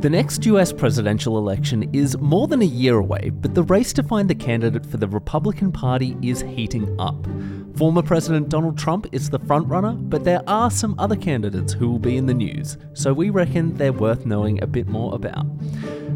The next US presidential election is more than a year away, but the race to find the candidate for the Republican Party is heating up. Former President Donald Trump is the frontrunner, but there are some other candidates who will be in the news, so we reckon they're worth knowing a bit more about.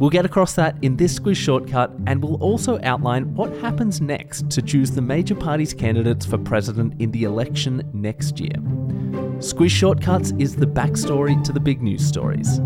We'll get across that in this Squiz shortcut, and we'll also outline what happens next to choose the major party's candidates for president in the election next year. Squiz Shortcuts is the backstory to the big news stories.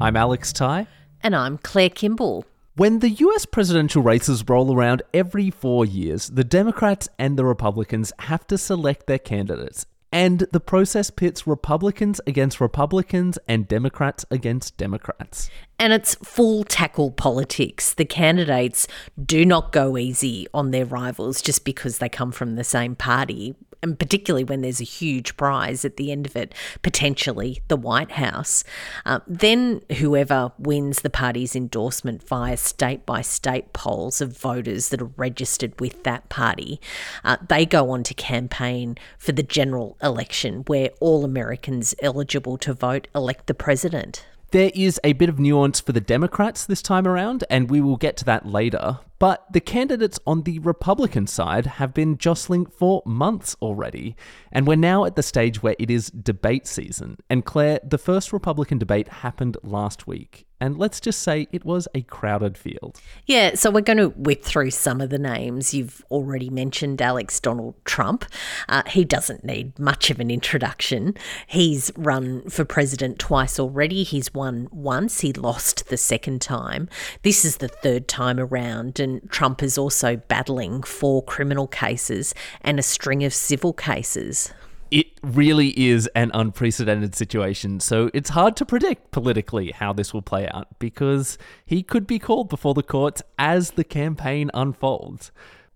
I'm Alex Ty. And I'm Claire Kimball. When the US presidential races roll around every four years, the Democrats and the Republicans have to select their candidates. And the process pits Republicans against Republicans and Democrats against Democrats. And it's full tackle politics. The candidates do not go easy on their rivals just because they come from the same party and particularly when there's a huge prize at the end of it, potentially the White House. Uh, then whoever wins the party's endorsement via state by state polls of voters that are registered with that party, uh, they go on to campaign for the general election where all Americans eligible to vote elect the president. There is a bit of nuance for the Democrats this time around, and we will get to that later. But the candidates on the Republican side have been jostling for months already, and we're now at the stage where it is debate season. And Claire, the first Republican debate happened last week, and let's just say it was a crowded field. Yeah, so we're going to whip through some of the names. You've already mentioned Alex Donald Trump. Uh, he doesn't need much of an introduction. He's run for president twice already. He's won once, he lost the second time. This is the third time around, and Trump is also battling four criminal cases and a string of civil cases it really is an unprecedented situation. So it's hard to predict politically how this will play out because he could be called before the courts as the campaign unfolds.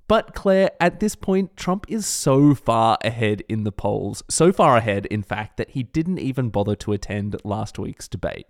But Claire, at this point, Trump is so far ahead in the polls, so far ahead, in fact, that he didn't even bother to attend last week's debate.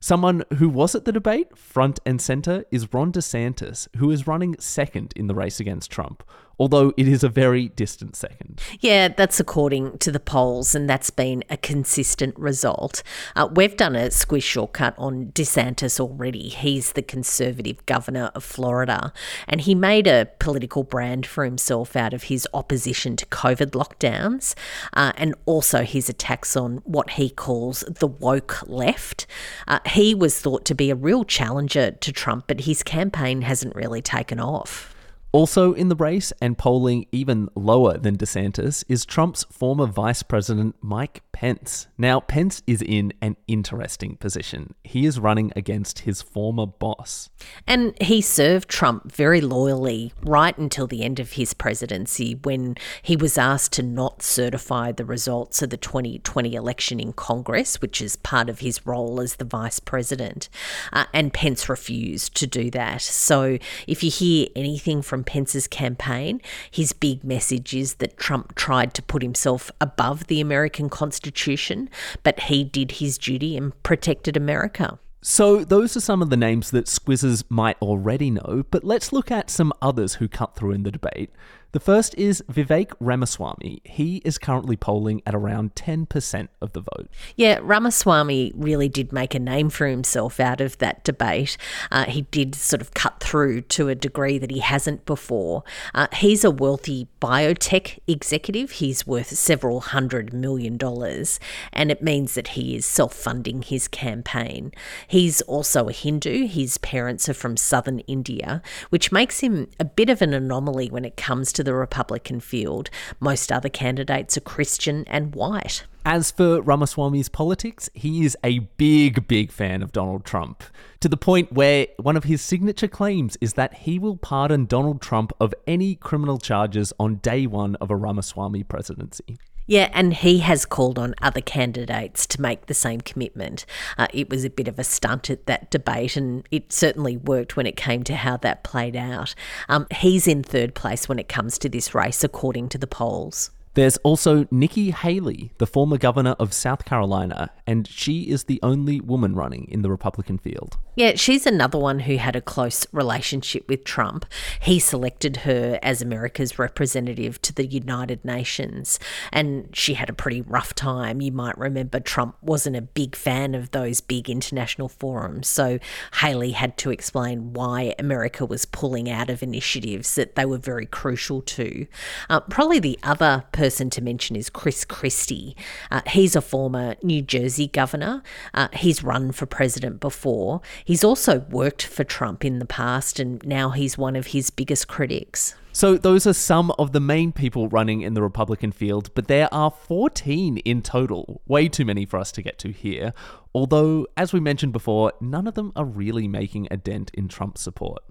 Someone who was at the debate, front and center, is Ron DeSantis, who is running second in the race against Trump, although it is a very distant second. Yeah, that's according to the polls, and that's been a consistent result. Uh, we've done a squiz shortcut on DeSantis already. He's the conservative governor of Florida, and he made a political brand for himself out of his opposition to COVID lockdowns uh, and also his attacks on what he calls the woke left. Uh, he was thought to be a real challenger to Trump, but his campaign hasn't really taken off. Also in the race and polling even lower than DeSantis is Trump's former Vice President Mike Pence. Now, Pence is in an interesting position. He is running against his former boss. And he served Trump very loyally right until the end of his presidency when he was asked to not certify the results of the 2020 election in Congress, which is part of his role as the vice president. Uh, and Pence refused to do that. So if you hear anything from Pence's campaign, his big message is that Trump tried to put himself above the American Constitution, but he did his duty and protected America. So, those are some of the names that squizzers might already know, but let's look at some others who cut through in the debate. The first is Vivek Ramaswamy. He is currently polling at around 10% of the vote. Yeah, Ramaswamy really did make a name for himself out of that debate. Uh, he did sort of cut through to a degree that he hasn't before. Uh, he's a wealthy biotech executive. He's worth several hundred million dollars, and it means that he is self funding his campaign. He's also a Hindu. His parents are from southern India, which makes him a bit of an anomaly when it comes to the Republican field. Most other candidates are Christian and white. As for Ramaswamy's politics, he is a big, big fan of Donald Trump, to the point where one of his signature claims is that he will pardon Donald Trump of any criminal charges on day one of a Ramaswamy presidency. Yeah, and he has called on other candidates to make the same commitment. Uh, it was a bit of a stunt at that debate, and it certainly worked when it came to how that played out. Um, he's in third place when it comes to this race, according to the polls. There's also Nikki Haley, the former governor of South Carolina, and she is the only woman running in the Republican field. Yeah, she's another one who had a close relationship with Trump. He selected her as America's representative to the United Nations, and she had a pretty rough time. You might remember Trump wasn't a big fan of those big international forums, so Haley had to explain why America was pulling out of initiatives that they were very crucial to. Uh, probably the other person to mention is Chris Christie. Uh, he's a former New Jersey governor. Uh, he's run for president before. He's also worked for Trump in the past, and now he's one of his biggest critics. So, those are some of the main people running in the Republican field, but there are 14 in total. Way too many for us to get to here. Although, as we mentioned before, none of them are really making a dent in Trump's support.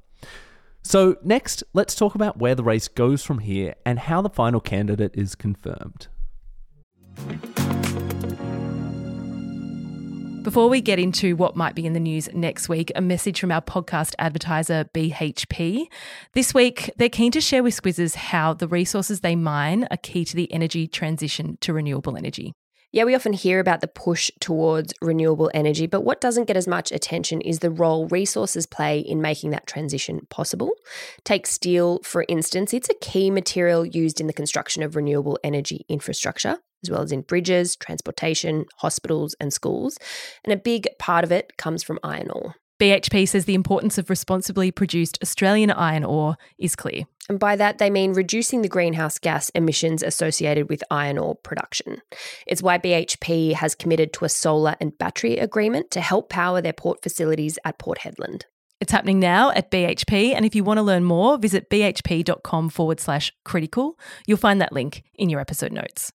So, next, let's talk about where the race goes from here and how the final candidate is confirmed. Before we get into what might be in the news next week, a message from our podcast advertiser, BHP. This week, they're keen to share with Squizzes how the resources they mine are key to the energy transition to renewable energy. Yeah, we often hear about the push towards renewable energy, but what doesn't get as much attention is the role resources play in making that transition possible. Take steel, for instance, it's a key material used in the construction of renewable energy infrastructure, as well as in bridges, transportation, hospitals, and schools. And a big part of it comes from iron ore. BHP says the importance of responsibly produced Australian iron ore is clear. And by that, they mean reducing the greenhouse gas emissions associated with iron ore production. It's why BHP has committed to a solar and battery agreement to help power their port facilities at Port Hedland. It's happening now at BHP, and if you want to learn more, visit bhp.com forward slash critical. You'll find that link in your episode notes.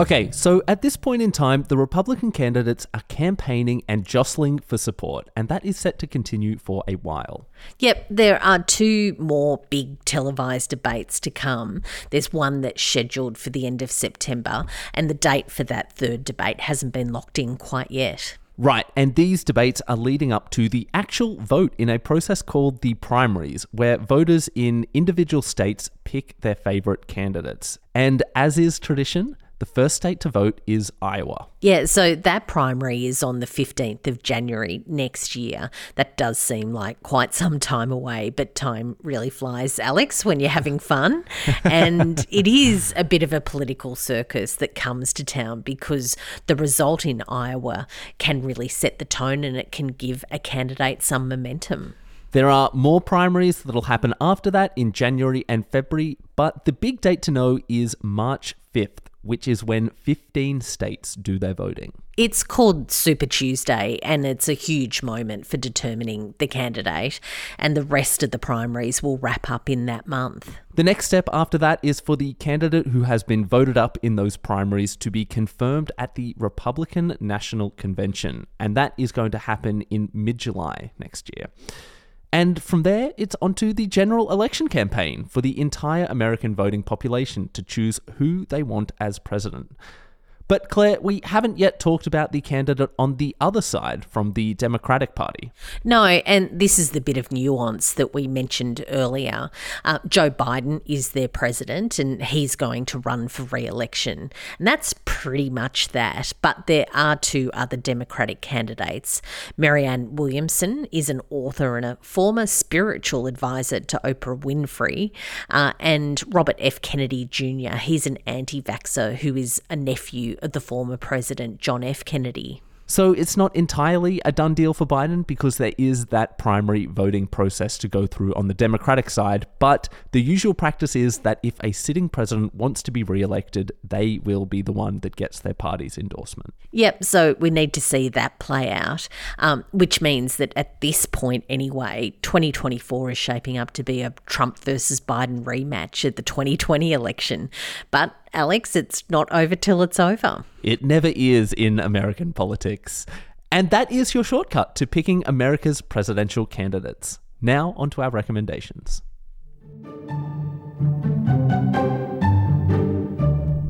Okay, so at this point in time, the Republican candidates are campaigning and jostling for support, and that is set to continue for a while. Yep, there are two more big televised debates to come. There's one that's scheduled for the end of September, and the date for that third debate hasn't been locked in quite yet. Right, and these debates are leading up to the actual vote in a process called the primaries, where voters in individual states pick their favourite candidates. And as is tradition, the first state to vote is Iowa. Yeah, so that primary is on the 15th of January next year. That does seem like quite some time away, but time really flies, Alex, when you're having fun. and it is a bit of a political circus that comes to town because the result in Iowa can really set the tone and it can give a candidate some momentum. There are more primaries that'll happen after that in January and February, but the big date to know is March 5th which is when 15 states do their voting. It's called Super Tuesday, and it's a huge moment for determining the candidate, and the rest of the primaries will wrap up in that month. The next step after that is for the candidate who has been voted up in those primaries to be confirmed at the Republican National Convention, and that is going to happen in mid July next year. And from there, it's onto the general election campaign for the entire American voting population to choose who they want as president. But Claire, we haven't yet talked about the candidate on the other side from the Democratic Party. No, and this is the bit of nuance that we mentioned earlier. Uh, Joe Biden is their president and he's going to run for re election. And that's pretty much that. But there are two other Democratic candidates. Marianne Williamson is an author and a former spiritual advisor to Oprah Winfrey. Uh, and Robert F. Kennedy Jr., he's an anti vaxxer who is a nephew the former president, John F. Kennedy. So it's not entirely a done deal for Biden because there is that primary voting process to go through on the Democratic side. But the usual practice is that if a sitting president wants to be re-elected, they will be the one that gets their party's endorsement. Yep. So we need to see that play out, um, which means that at this point, anyway, 2024 is shaping up to be a Trump versus Biden rematch at the 2020 election. But Alex, it's not over till it's over. It never is in American politics. And that is your shortcut to picking America's presidential candidates. Now, on to our recommendations.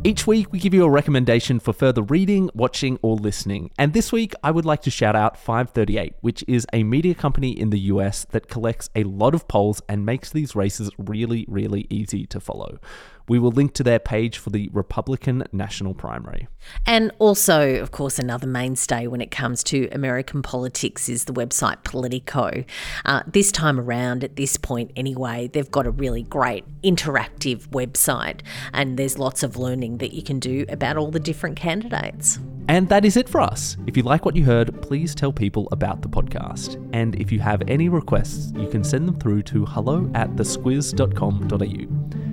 Each week, we give you a recommendation for further reading, watching, or listening. And this week, I would like to shout out 538, which is a media company in the US that collects a lot of polls and makes these races really, really easy to follow. We will link to their page for the Republican National Primary. And also, of course, another mainstay when it comes to American politics is the website Politico. Uh, this time around, at this point anyway, they've got a really great interactive website, and there's lots of learning that you can do about all the different candidates. And that is it for us. If you like what you heard, please tell people about the podcast. And if you have any requests, you can send them through to hello at thesquiz.com.au.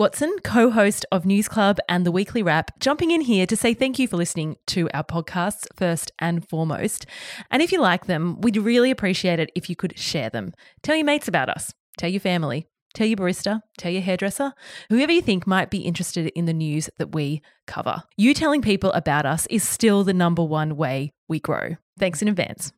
Watson, co host of News Club and the Weekly Wrap, jumping in here to say thank you for listening to our podcasts first and foremost. And if you like them, we'd really appreciate it if you could share them. Tell your mates about us, tell your family, tell your barista, tell your hairdresser, whoever you think might be interested in the news that we cover. You telling people about us is still the number one way we grow. Thanks in advance.